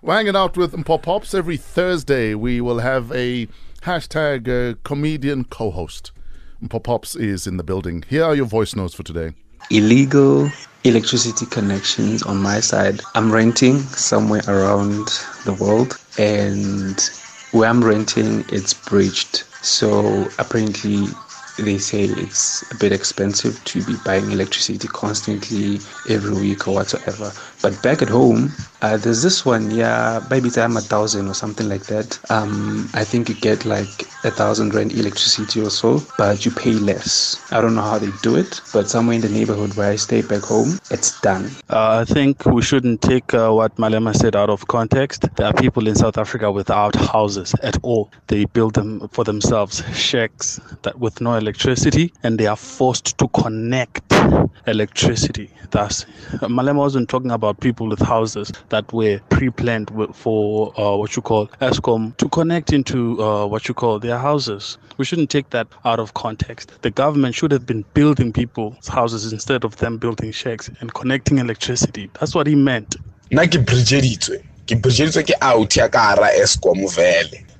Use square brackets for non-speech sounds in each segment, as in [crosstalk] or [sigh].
We're hanging out with Pop Pops every Thursday. We will have a hashtag uh, comedian co-host. Pop Pops is in the building. Here are your voice notes for today. illegal electricity connections on my side. I'm renting somewhere around the world, and where I'm renting, it's bridged. So apparently, they say it's a bit expensive to be buying electricity constantly every week or whatsoever. But back at home, uh, there's this one, yeah, maybe time a thousand or something like that. Um, I think you get like a thousand rand electricity or so, but you pay less. I don't know how they do it, but somewhere in the neighborhood where I stay back home, it's done. Uh, I think we shouldn't take uh, what Malema said out of context. There are people in South Africa without houses at all. They build them for themselves, shacks that with no electricity, and they are forced to connect electricity. Thus, Malema wasn't talking about people with houses that were pre-planned for uh, what you call Eskom to connect into uh, what you call their houses. We shouldn't take that out of context. The government should have been building people's houses instead of them building shacks and connecting electricity. That's what he meant.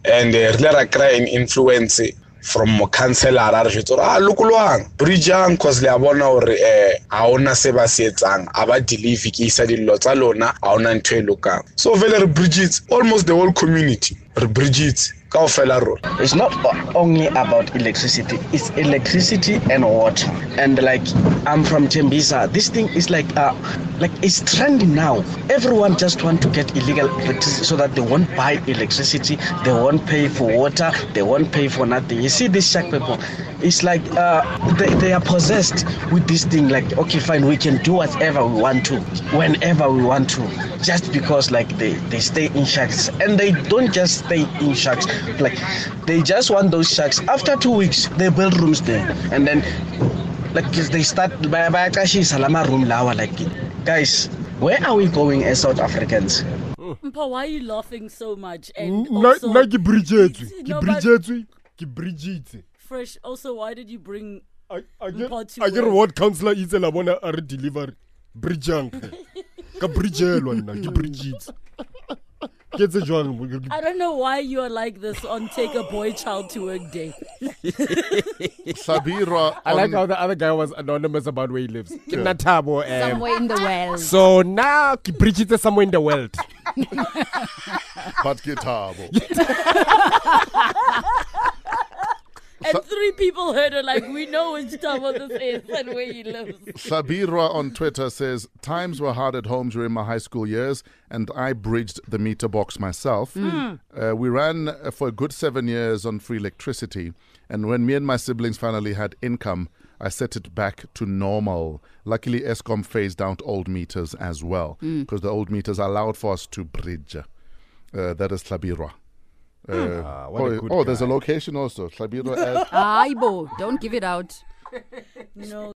and eh, re influence from mokhanselara re jetse gore a lokolwang. Bridgeang cause le a bona gore um ga ona se ba se etsang. A ba delive ke isa dillo tsa lona ga ona ntho e lokang. So vele re bridgetse almost the whole community re bridgetse kao fela rona It's not only about electricity. It's electricity and water. And like I'm from Tembisa, this thing is like uh like it's trending now. Everyone just want to get illegal electricity so that they won't buy electricity, they won't pay for water, they won't pay for nothing. You see these shack people, it's like uh they, they are possessed with this thing. Like okay, fine, we can do whatever we want to, whenever we want to, just because like they they stay in shacks and they don't just stay in shacks like they just want those shacks after two weeks they build rooms there and then like they start by by salama room lawa like guys where are we going as south africans Mpa, why are you laughing so much? And nna also, nna ke bridgetswe ke No, but- bridgetswe fresh. Also, why did you bring? A- a ke- Mpa to a ke re work. ward councillor itse la bona a re delivery bridgeang ka bridgelwa nna ke bridgetse ke [laughs] etse jwang I don't know why you are like this on Take a Boy Child to Work Day. [laughs] Sabira I like how the other guy was anonymous about where he lives. Ke nna Thabo, um, Somewhere in the world. So now ke bridgetse somewhere in the world. but Gitabo. [laughs] People heard her like, we know which town this is and where he lives. Sabira on Twitter says, Times were hard at home during my high school years, and I bridged the meter box myself. Uh, we ran for a good seven years on free electricity, and when me and my siblings finally had income, I set it back to normal. Luckily, Eskom phased out old meters as well, because the old meters allowed for us to bridge. Uh, that is Tlabirwa. Uh, Ah, what a oh, good oh, there's a location also. Tlabirwa. [laughs] at- Aibo, don't give it out. [laughs] No.